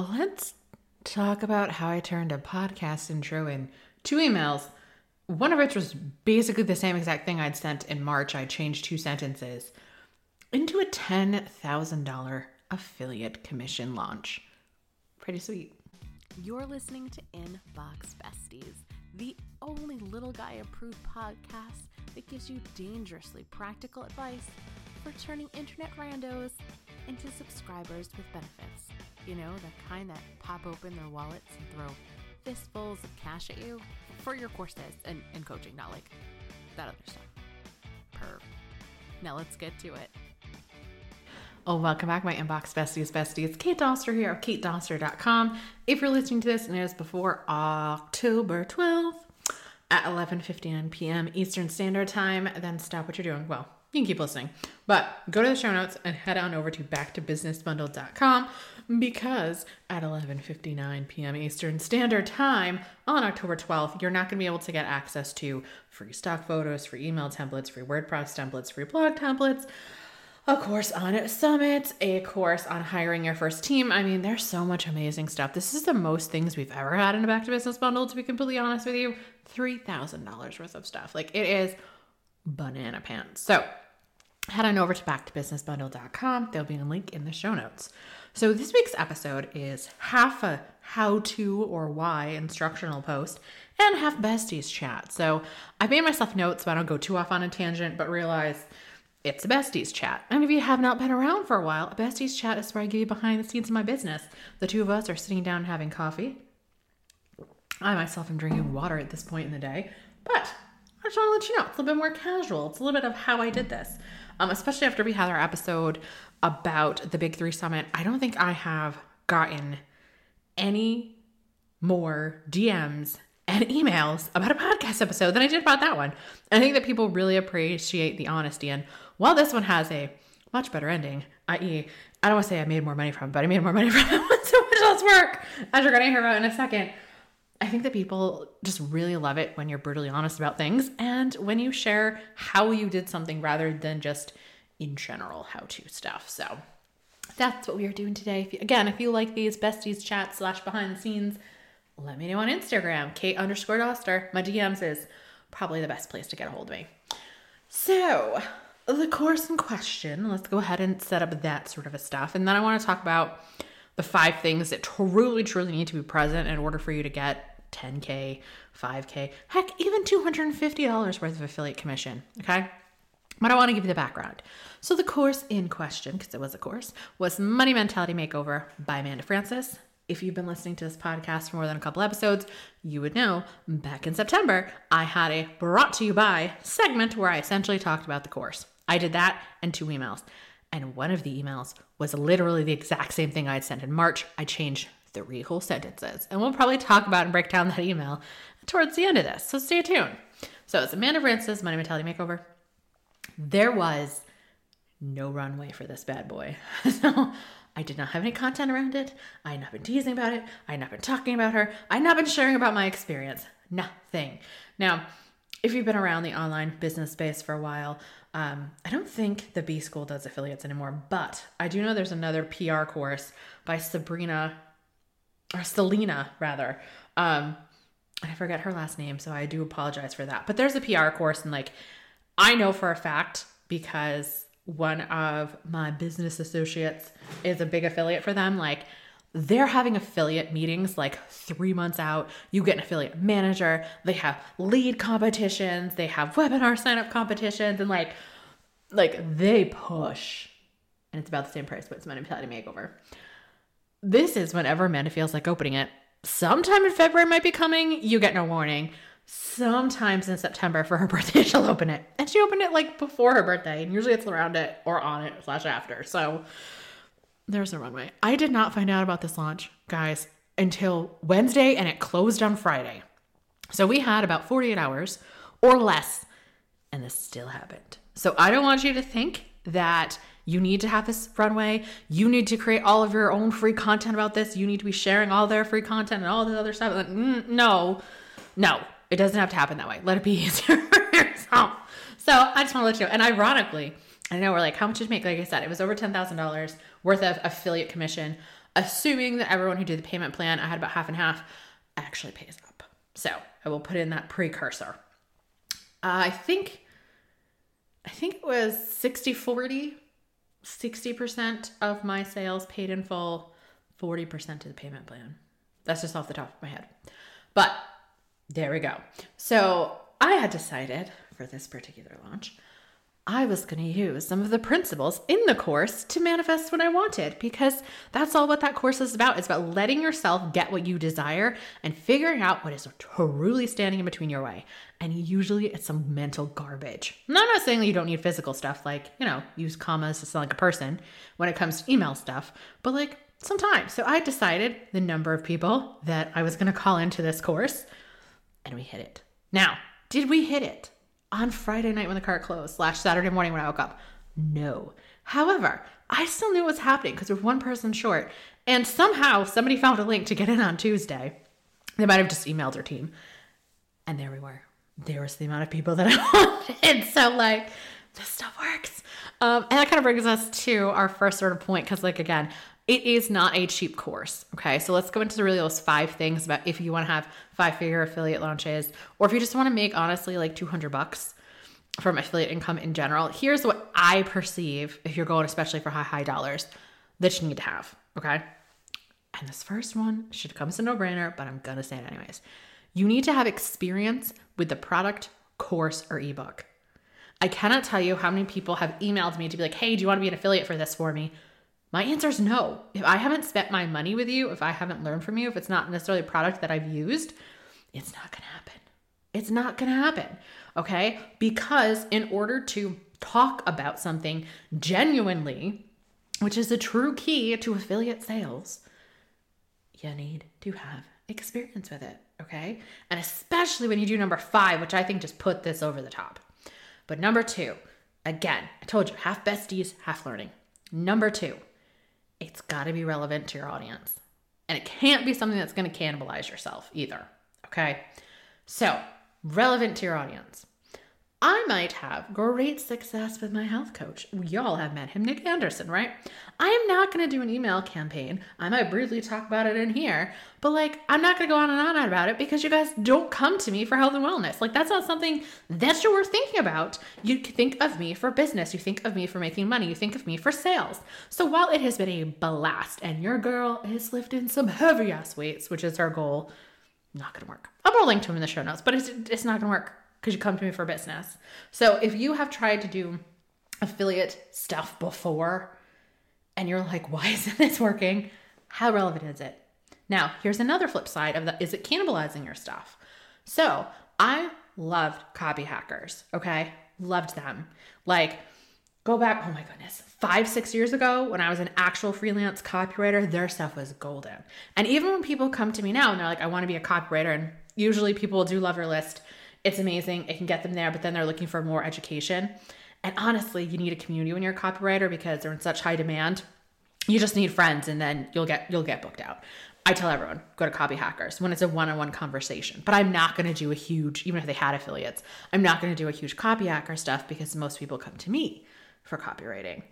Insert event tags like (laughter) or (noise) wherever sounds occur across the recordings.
let's talk about how I turned a podcast intro in two emails. One of which was basically the same exact thing I'd sent in March. I changed two sentences into a $10,000 affiliate commission launch. Pretty sweet. You're listening to Inbox Besties, the only little guy approved podcast that gives you dangerously practical advice for turning internet randos into subscribers with benefits. You know, the kind that pop open their wallets and throw fistfuls of cash at you for your courses and, and coaching, not like that other stuff. Perv. Now let's get to it. Oh, welcome back, my inbox besties, besties. Kate Doster here of katedoster.com. If you're listening to this and it is before October 12th at 11:59 p.m. Eastern Standard Time, then stop what you're doing. Well, you can keep listening, but go to the show notes and head on over to backtobusinessbundle.com because at 11:59 p.m. Eastern Standard Time on October 12th, you're not going to be able to get access to free stock photos, free email templates, free WordPress templates, free blog templates a course on Summit, a course on hiring your first team. I mean, there's so much amazing stuff. This is the most things we've ever had in a back to business bundle, to be completely honest with you. $3,000 worth of stuff. Like it is banana pants. So head on over to backtobusinessbundle.com. There'll be a link in the show notes. So this week's episode is half a how to or why instructional post and half besties chat. So I made myself notes so I don't go too off on a tangent, but realize it's a besties chat. And if you have not been around for a while, a besties chat is where I give you behind the scenes of my business. The two of us are sitting down having coffee. I myself am drinking water at this point in the day, but I just want to let you know it's a little bit more casual. It's a little bit of how I did this, um, especially after we had our episode about the Big Three Summit. I don't think I have gotten any more DMs and emails about a podcast episode than I did about that one. I think that people really appreciate the honesty. And while this one has a much better ending, i.e., I don't want to say I made more money from it, but I made more money (laughs) from it. so much less work, as you're going to hear about in a second. I think that people just really love it when you're brutally honest about things and when you share how you did something rather than just in general how to stuff. So that's what we are doing today. If you, again, if you like these besties chat slash behind the scenes, let me know on Instagram, Kate underscore Doster. My DMs is probably the best place to get a hold of me. So, the course in question, let's go ahead and set up that sort of a stuff. And then I want to talk about the five things that truly, truly need to be present in order for you to get 10K, 5K, heck, even $250 worth of affiliate commission. Okay. But I want to give you the background. So, the course in question, because it was a course, was Money Mentality Makeover by Amanda Frances. If you've been listening to this podcast for more than a couple episodes, you would know back in September, I had a brought to you by segment where I essentially talked about the course. I did that and two emails. And one of the emails was literally the exact same thing I had sent in March. I changed three whole sentences. And we'll probably talk about and break down that email towards the end of this. So stay tuned. So it's Amanda Frances, Money Mentality Makeover. There was no runway for this bad boy. (laughs) so I did not have any content around it. I had not been teasing about it. I had not been talking about her. I had not been sharing about my experience. Nothing. Now, if you've been around the online business space for a while, um, I don't think the B School does affiliates anymore, but I do know there's another PR course by Sabrina or Selena rather. Um, I forget her last name, so I do apologize for that. But there's a PR course, and like I know for a fact because one of my business associates is a big affiliate for them. Like they're having affiliate meetings like three months out. You get an affiliate manager. They have lead competitions. They have webinar sign up competitions, and like, like they push, and it's about the same price, but it's Mentality Makeover. This is whenever Amanda feels like opening it. Sometime in February might be coming. You get no warning sometimes in September for her (laughs) birthday, she'll open it. And she opened it like before her birthday, and usually it's around it or on it slash after. So there's no runway. I did not find out about this launch, guys, until Wednesday, and it closed on Friday. So we had about 48 hours or less, and this still happened. So I don't want you to think that you need to have this runway. You need to create all of your own free content about this. You need to be sharing all their free content and all this other stuff. Like, mm, no, no, it doesn't have to happen that way. Let it be (laughs) easier for yourself. So I just want to let you know. And ironically, I know we're like, how much did you make? Like I said, it was over $10,000 worth of affiliate commission. assuming that everyone who did the payment plan, I had about half and half, actually pays up. So I will put in that precursor. Uh, I think, I think it was 60 40, 60% of my sales paid in full, 40% to the payment plan. That's just off the top of my head. But there we go. So I had decided for this particular launch I was going to use some of the principles in the course to manifest what I wanted because that's all what that course is about. It's about letting yourself get what you desire and figuring out what is truly standing in between your way. And usually it's some mental garbage. And I'm not saying that you don't need physical stuff like, you know, use commas to sound like a person when it comes to email stuff, but like sometimes. So I decided the number of people that I was going to call into this course and we hit it. Now, did we hit it? On Friday night when the cart closed, slash Saturday morning when I woke up? No. However, I still knew what was happening because we're one person short. And somehow somebody found a link to get in on Tuesday. They might have just emailed their team. And there we were. There was the amount of people that (laughs) I wanted. So, like, this stuff works. Um, and that kind of brings us to our first sort of point because, like, again, it is not a cheap course. Okay. So let's go into really those five things about if you want to have five figure affiliate launches or if you just want to make honestly like 200 bucks from affiliate income in general. Here's what I perceive if you're going, especially for high, high dollars, that you need to have. Okay. And this first one should come as a no brainer, but I'm going to say it anyways. You need to have experience with the product, course, or ebook. I cannot tell you how many people have emailed me to be like, hey, do you want to be an affiliate for this for me? My answer is no. If I haven't spent my money with you, if I haven't learned from you, if it's not necessarily a product that I've used, it's not going to happen. It's not going to happen. Okay? Because in order to talk about something genuinely, which is a true key to affiliate sales, you need to have experience with it. Okay? And especially when you do number five, which I think just put this over the top. But number two, again, I told you half besties, half learning. Number two, it's got to be relevant to your audience. And it can't be something that's going to cannibalize yourself either. Okay. So, relevant to your audience. I might have great success with my health coach. Y'all have met him, Nick Anderson, right? I am not going to do an email campaign. I might briefly talk about it in here, but like, I'm not going to go on and on about it because you guys don't come to me for health and wellness. Like, that's not something that you're worth thinking about. You think of me for business, you think of me for making money, you think of me for sales. So, while it has been a blast and your girl is lifting some heavy ass weights, which is our goal, not going to work. I'll put a link to him in the show notes, but it's, it's not going to work because you come to me for business. So if you have tried to do affiliate stuff before and you're like, why (laughs) isn't this working? How relevant is it? Now, here's another flip side of that is it cannibalizing your stuff? So I loved copy hackers, okay? Loved them. Like, go back, oh my goodness, five, six years ago when I was an actual freelance copywriter, their stuff was golden. And even when people come to me now and they're like, I want to be a copywriter, and usually people do love your list it's amazing. It can get them there, but then they're looking for more education. And honestly, you need a community when you're a copywriter because they're in such high demand. You just need friends and then you'll get you'll get booked out. I tell everyone, go to Copy Hackers when it's a one-on-one conversation. But I'm not going to do a huge even if they had affiliates. I'm not going to do a huge copy hacker stuff because most people come to me for copywriting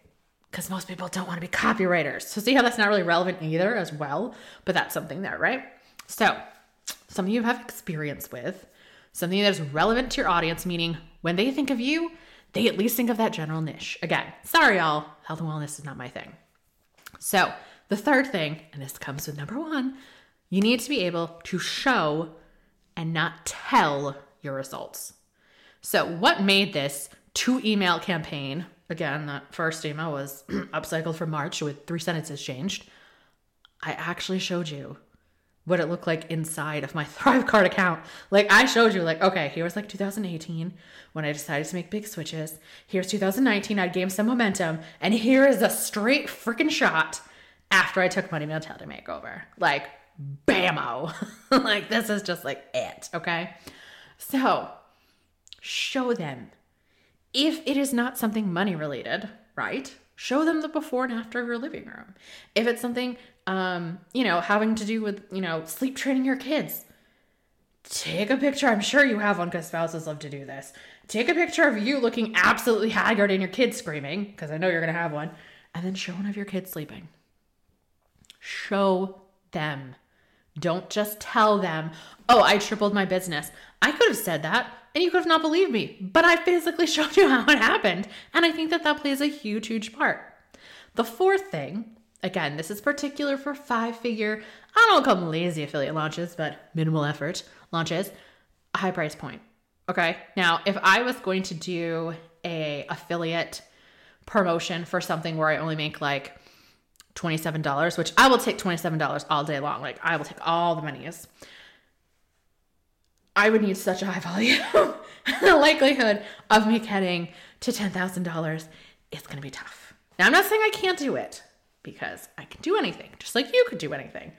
because most people don't want to be copywriters. So see how that's not really relevant either as well, but that's something there, right? So, something you have experience with something that is relevant to your audience, meaning when they think of you, they at least think of that general niche. Again, sorry, y'all, health and wellness is not my thing. So, the third thing, and this comes with number one, you need to be able to show and not tell your results. So, what made this two email campaign? Again, that first email was (clears throat) upcycled from March with three sentences changed. I actually showed you what it looked like inside of my (laughs) Thrivecart account. Like I showed you, like, okay, here was like 2018 when I decided to make big switches. Here's 2019, I gained some momentum, and here is a straight freaking shot after I took Money Mentality Makeover. Like, bammo. (laughs) like this is just like it, okay? So show them. If it is not something money related, right? Show them the before and after of your living room. If it's something um, you know, having to do with, you know, sleep training your kids. Take a picture. I'm sure you have one because spouses love to do this. Take a picture of you looking absolutely haggard and your kids screaming, because I know you're going to have one, and then show one of your kids sleeping. Show them. Don't just tell them, oh, I tripled my business. I could have said that and you could have not believed me, but I physically (laughs) showed you how it happened. And I think that that plays a huge, huge part. The fourth thing, again, this is particular for five figure, I don't call them lazy affiliate launches, but minimal effort launches, a high price point. Okay. Now, if I was going to do a affiliate promotion for something where I only make like $27, which I will take $27 all day long. Like I will take all the monies. I would need such a high (laughs) volume. the likelihood of me getting to $10,000 is going to be tough. Now, I'm not saying I can't do it because I can do anything, just like you could do anything.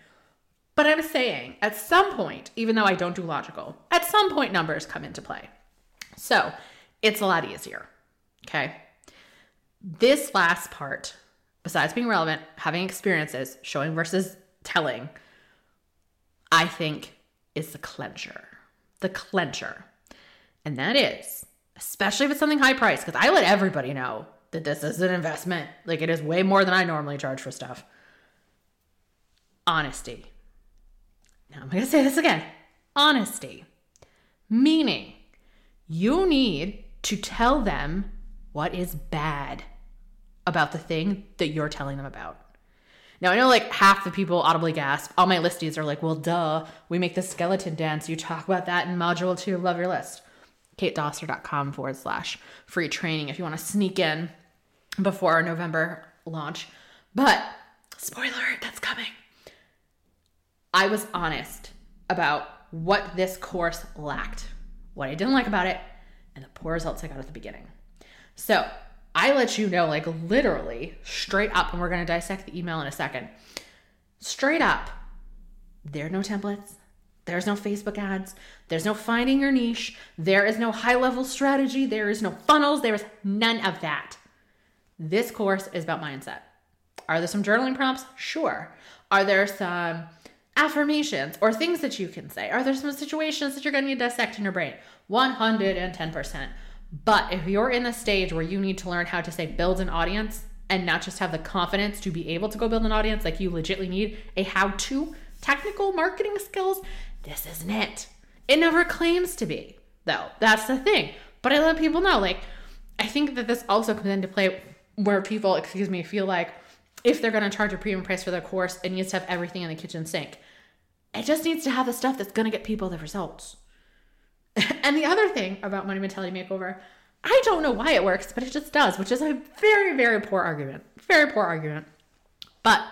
But I'm saying at some point, even though I don't do logical, at some point numbers come into play. So it's a lot easier. Okay. This last part, besides being relevant, having experiences, showing versus telling, I think is the clencher. The clencher. And that is, especially if it's something high price, because I let everybody know that this is an investment. Like it is way more than I normally charge for stuff. Honesty. Now I'm going to say this again honesty. Meaning, you need to tell them what is bad about the thing that you're telling them about. Now, I know like half the people audibly gasp. All my listies are like, well, duh, we make the skeleton dance. You talk about that in module two of Love Your List. KateDoster.com forward slash free training if you want to sneak in before our November launch. But spoiler, that's coming. I was honest about what this course lacked, what I didn't like about it, and the poor results I got at the beginning. So I let you know, like literally straight up, and we're to dissect the email in a second. Straight up, there are no templates. There's no Facebook ads. There's no finding your niche. There is no high level strategy. There is no funnels. There is none of that. This course is about mindset. Are there some journaling prompts? Sure. Are there some affirmations or things that you can say? Are there some situations that you're going to dissect in your brain? 110%. But if you're in the stage where you need to learn how to say build an audience and not just have the confidence to be able to go build an audience, like you legitly need a how to technical marketing skills, this isn't it. It never claims to be, though. That's the thing. But I let people know, like, I think that this also comes into play where people, excuse me, feel like if they're going to charge a premium price for their course, it needs to have everything in the kitchen sink. It just needs to have the stuff that's going to get people the results. (laughs) and the other thing about Money Mentality Makeover, I don't know why it works, but it just does, which is a very, very poor argument. Very poor argument. But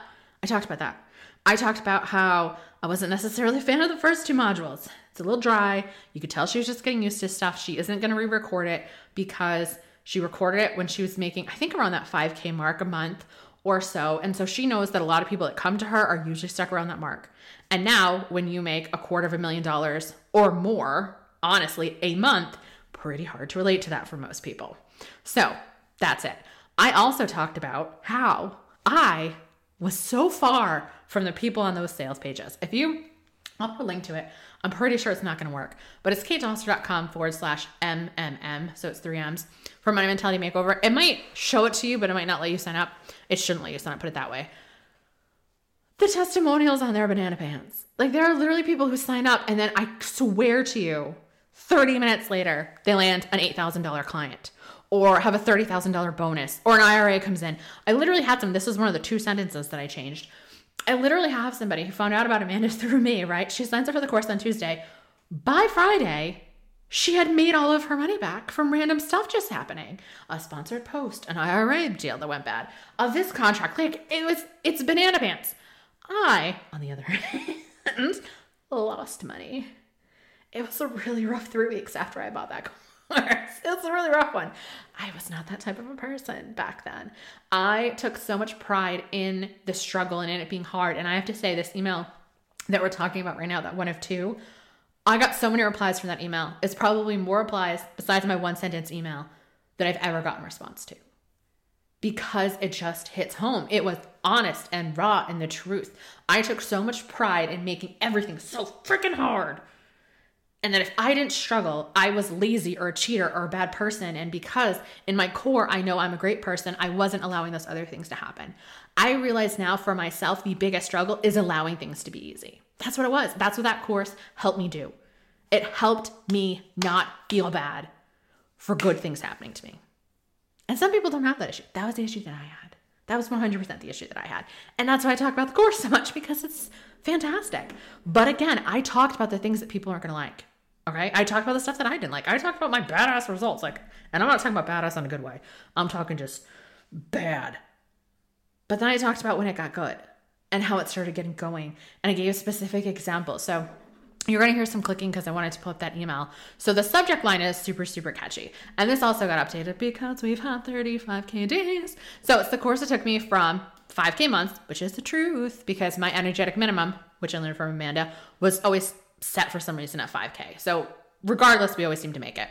I talked about that. I talked about how I wasn't necessarily a fan of the first two modules. It's a little dry. You could tell she was just getting used to stuff. She isn't going to re record it because she recorded it when she was making, I think, around that 5K mark a month or so. And so she knows that a lot of people that come to her are usually stuck around that mark. And now, when you make a quarter of a million dollars or more, honestly, a month, pretty hard to relate to that for most people. So that's it. I also talked about how I was so far from the people on those sales pages. If you, I'll put a link to it. I'm pretty sure it's not going to work, but it's katedoster.com forward slash MMM. So it's three M's for Money Mentality Makeover. It might show it to you, but it might not let you sign up. It shouldn't let you sign up, put it that way. The testimonials on their banana pants. Like there are literally people who sign up and then I swear to you, 30 minutes later, they land an $8,000 client or have a $30,000 bonus or an IRA comes in. I literally had some, this is one of the two sentences that I changed. I literally have somebody who found out about Amanda (laughs) through me, right? She signs up for the course on Tuesday. By Friday, she had made all of her money back from random stuff just happening. A sponsored post, an IRA deal that went bad, a this contract. Like it was, it's banana pants. I, on the other (laughs) hand, lost money. It was a really rough three weeks after I bought that course. (laughs) It was a really rough one. I was not that type of a person back then. I took so much pride in the struggle and in it being hard. And I have to say, this email that we're talking about right now, that one of two, I got so many replies from that email. It's probably more replies besides my one sentence email that I've ever gotten response to because it just hits home. It was honest and raw and the truth. I took so much pride in making everything so freaking hard and that if I didn't struggle, I was lazy or a cheater or a bad person. And because in my core, I know I'm a great person, I wasn't allowing those other things to happen. I realize now for myself, the biggest struggle is allowing things to be easy. That's what it was. That's what that course helped me do. It helped me not feel bad for good things happening to me. And some people don't have that issue. That was the issue that I had. That was 100% the issue that I had. And that's why I talk about the course so much because it's fantastic. But again, I talked about the things that people aren't going to like. Okay. I talked about the stuff that I didn't like. I talked about my badass results. Like, and I'm not talking about badass in a good way. I'm talking just bad. But then I talked about when it got good and how it started getting going. And I gave specific examples. So you're going to hear some clicking because I wanted to pull up that email. So the subject line is super, super catchy. And this also got updated because we've had 35K days. So it's the course that took me from 5K months, which is the truth because my energetic minimum, which I learned from Amanda, was always set for some reason at 5K. So regardless, we always seem to make it.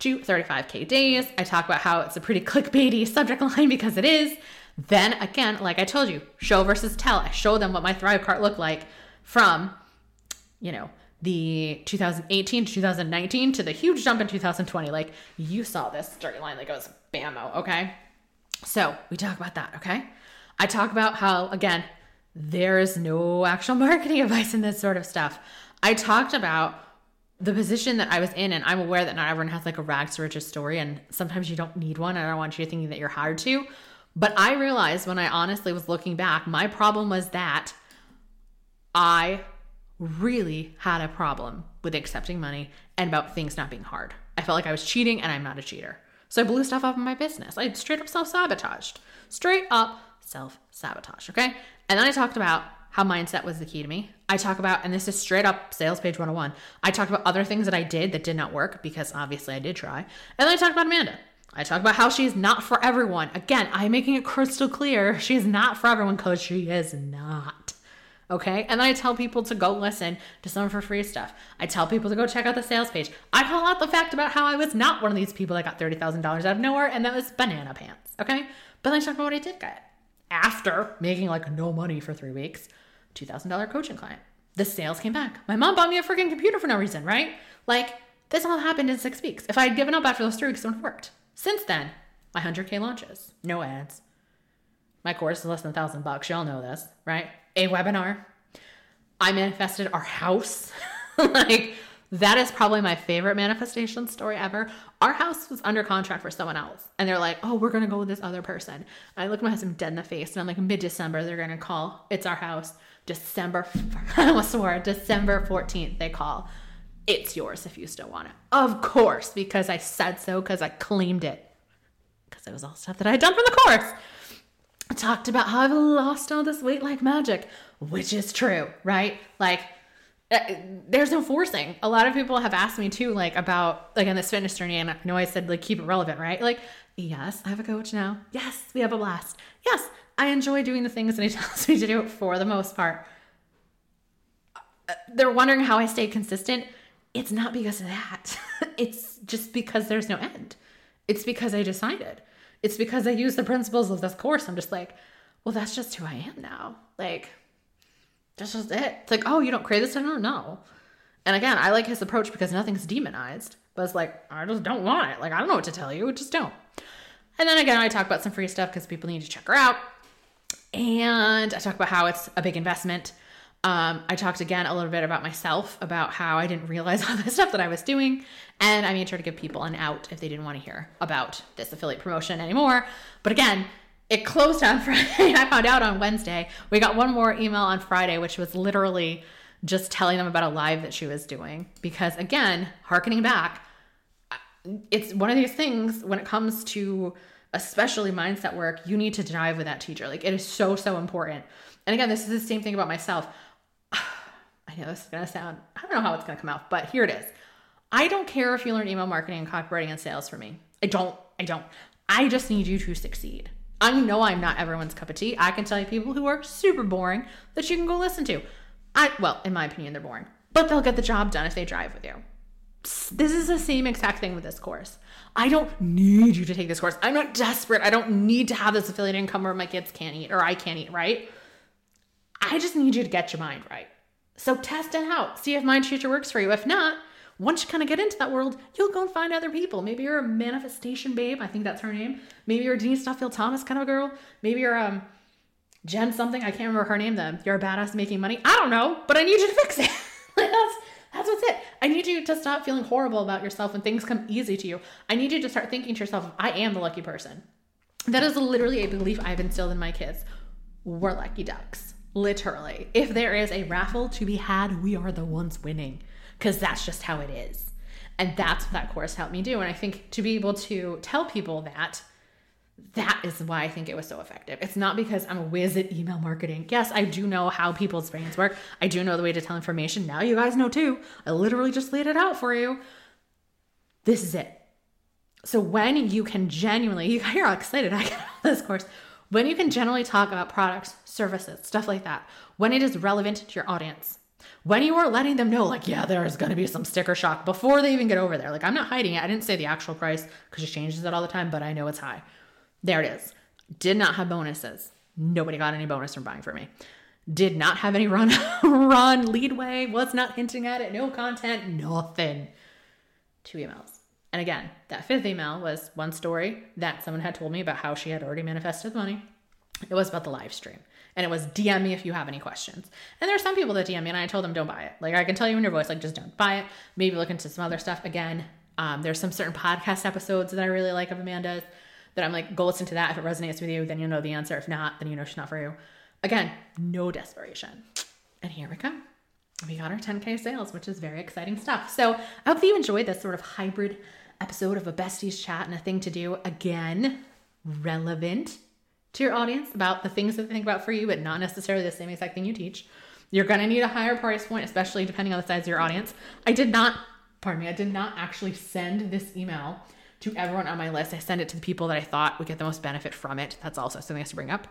To 35K days, I talk about how it's a pretty (laughs) clickbaity subject line because it is. Then again, like I told you, show versus tell. I show them what my Thrive cart looked like from, you know, the 2018 to 2019 to the huge jump in 2020. Like you saw this straight line that goes bammo, okay? So we talk about that, okay? I talk about how, again, there is no actual (laughs) marketing advice in this sort of stuff. I talked about the position that I was in, and I'm aware that not everyone has like a rags to riches story, and sometimes you don't need one. I don't want you thinking that you're hired to. But I realized when I honestly was looking back, my problem was that I really had a problem with accepting money and about things not being hard. I felt like I was cheating and I'm not a cheater. So I blew stuff up in my business. I straight up self sabotaged. Straight up self sabotage. Okay. And then I talked about how mindset was the key to me. I talk about, and this is straight up sales page 101. I talked about other things that I did that did not work because obviously I did try. And then I talked about Amanda. I talk about how she's not for everyone. Again, I'm making it crystal clear she's not for everyone because she is not. Okay. And then I tell people to go listen to some of her free stuff. I tell people to go check out the sales page. I call out the fact about how I was not one of these people that got $30,000 out of nowhere, and that was banana pants. Okay. But then I talk about what I did get after making like no money for three weeks $2,000 coaching client. The sales came back. My mom bought me a freaking computer for no reason, right? Like, this all happened in six weeks. If I had given up after those three weeks, it would have worked. Since then, my 100K launches, no ads. My course is less than a thousand bucks. Y'all know this, right? A webinar. I manifested our house. (laughs) like, that is probably my favorite manifestation story ever. Our house was under contract for someone else, and they're like, "Oh, we're gonna go with this other person." I look at my husband dead in the face, and I'm like, "Mid December, they're gonna call. It's our house. December. (laughs) I almost swore. December 14th, they call. It's yours if you still want it. Of course, because I said so, because I claimed it, because it was all stuff that I had done from the course. I talked about how I've lost all this weight like magic, which is true, right? Like there's no forcing. A lot of people have asked me too, like about like on this fitness journey, and I know I said like keep it relevant, right? Like, yes, I have a coach now. Yes, we have a blast. Yes, I enjoy doing the things that he (laughs) tells me to do for the most part. Uh, they're wondering how I stay consistent. It's not because of that. (laughs) it's just because there's no end. It's because I decided. It's because I use the principles of this course. I'm just like, well, that's just who I am now. Like, that's just it. It's like, oh, you don't crave this anymore? No. And again, I like his approach because nothing's demonized. But it's like, I just don't want it. Like, I don't know what to tell you. Just don't. And then again, I talk about some free stuff because people need to check her out. And I talk about how it's a big investment. Um, I talked again a little bit about myself, about how I didn't realize (laughs) all the stuff that I was doing. And I made sure to give people an out if they didn't want to hear about this affiliate promotion anymore. But again, it closed on Friday. (laughs) I found out on Wednesday. We got one more email on Friday, which was literally just telling them about a live that she was doing. Because again, harkening back, it's one of these things when it comes to especially mindset work, you need to dive with that teacher. Like it is so, so important. And again, this is the same thing about myself. (sighs) I know this is gonna sound, I don't know how it's gonna come out, but here it is. I don't care if you learn email marketing and copywriting and sales for me. I don't, I don't. I just need you to succeed. I know I'm not everyone's cup of tea. I can tell you people who are super boring that you can go listen to. I well, in my opinion, they're boring, but they'll get the job done if they drive with you. This is the same exact thing with this course. I don't need you to take this course. I'm not desperate. I don't need to have this affiliate income where my kids can't eat or I can't eat, right? I just need you to get your mind right. So test it out. See if Mind Teacher works for you. If not, once you kind of get into that world, you'll go and find other people. Maybe you're a manifestation babe. I think that's her name. Maybe you're Denise Duffield Thomas kind of a girl. Maybe you're um Jen something, I can't remember her name then. You're a badass making money. I don't know, but I need you to fix it. (laughs) like that's that's what's it. I need you to stop feeling horrible about yourself when things come easy to you. I need you to start thinking to yourself, I am the lucky person. That is literally a belief I've instilled in my kids. We're lucky ducks. Literally. If there is a raffle to be had, we are the ones winning. Because that's just how it is. And that's what that course helped me do. And I think to be able to tell people that that is why I think it was so effective. It's not because I'm a whiz at email marketing. Yes, I do know how people's brains work. I do know the way to tell information. Now you guys know too. I literally just laid it out for you. This is it. So when you can genuinely, you hear (laughs) how excited I got (laughs) this course. When you can generally talk about products, services, stuff like that, when it is relevant to your audience, when you are letting them know, like, yeah, there's going to be some sticker shock before they even get over there. Like, I'm not hiding it. I didn't say the actual price because she changes it all the time, but I know it's high. There it is. Did not have bonuses. Nobody got any bonus from buying for me. Did not have any run (laughs) run leadway. Was not hinting at it. No content. Nothing. Two emails. And again, that fifth email was one story that someone had told me about how she had already manifested the money. It was about the live stream. And it was DM me if you have any questions. And there are some people that DM me and I told them don't buy it. Like I can tell you in your voice, like just don't buy it. Maybe look into some other stuff. Again, um, there's some certain podcast episodes that I really like of Amanda's that I'm like, go listen to that. If it resonates with you, then you'll know the answer. If not, then you know she's not for you. Again, no desperation. And here we come. We got our 10K sales, which is very exciting stuff. So I hope that you enjoyed this sort of hybrid episode of a besties chat and a thing to do. Again, relevant to your audience about the things that they think about for you, but not necessarily the same exact thing you teach. You're going to need a higher price point, especially depending on the size of your audience. I did not, pardon me, I did not actually send this email to everyone on my list. I send it to the people that I thought would get the most benefit from it. That's also something I have to bring up.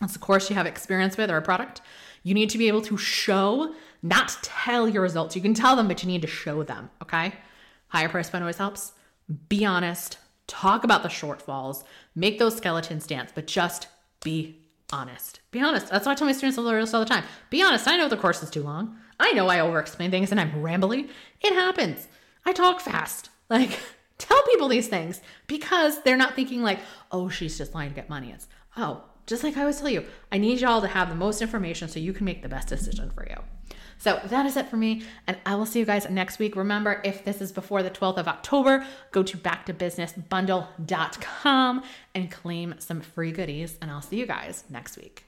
That's the course you have experience with or a product. You need to be able to show, not tell your results. You can tell them, but you need to show them. Okay. Higher price point always helps. Be honest. Talk about the shortfalls. Make those skeletons dance, but just be honest. Be honest. That's why I tell my students all the time. Be honest. I know the course is too long. I know I over explain things and I'm rambly. It happens. I talk fast. (laughs) Like, tell people these things because they're not thinking like, oh, she's just lying to get money. It's, oh, just like I always tell you, I need y'all to have the most information so you can make the best decision for you. So that is it for me, and I will see you guys next week. Remember, if this is before the 12th of October, go to backtobusinessbundle.com and claim some free goodies, and I'll see you guys next week.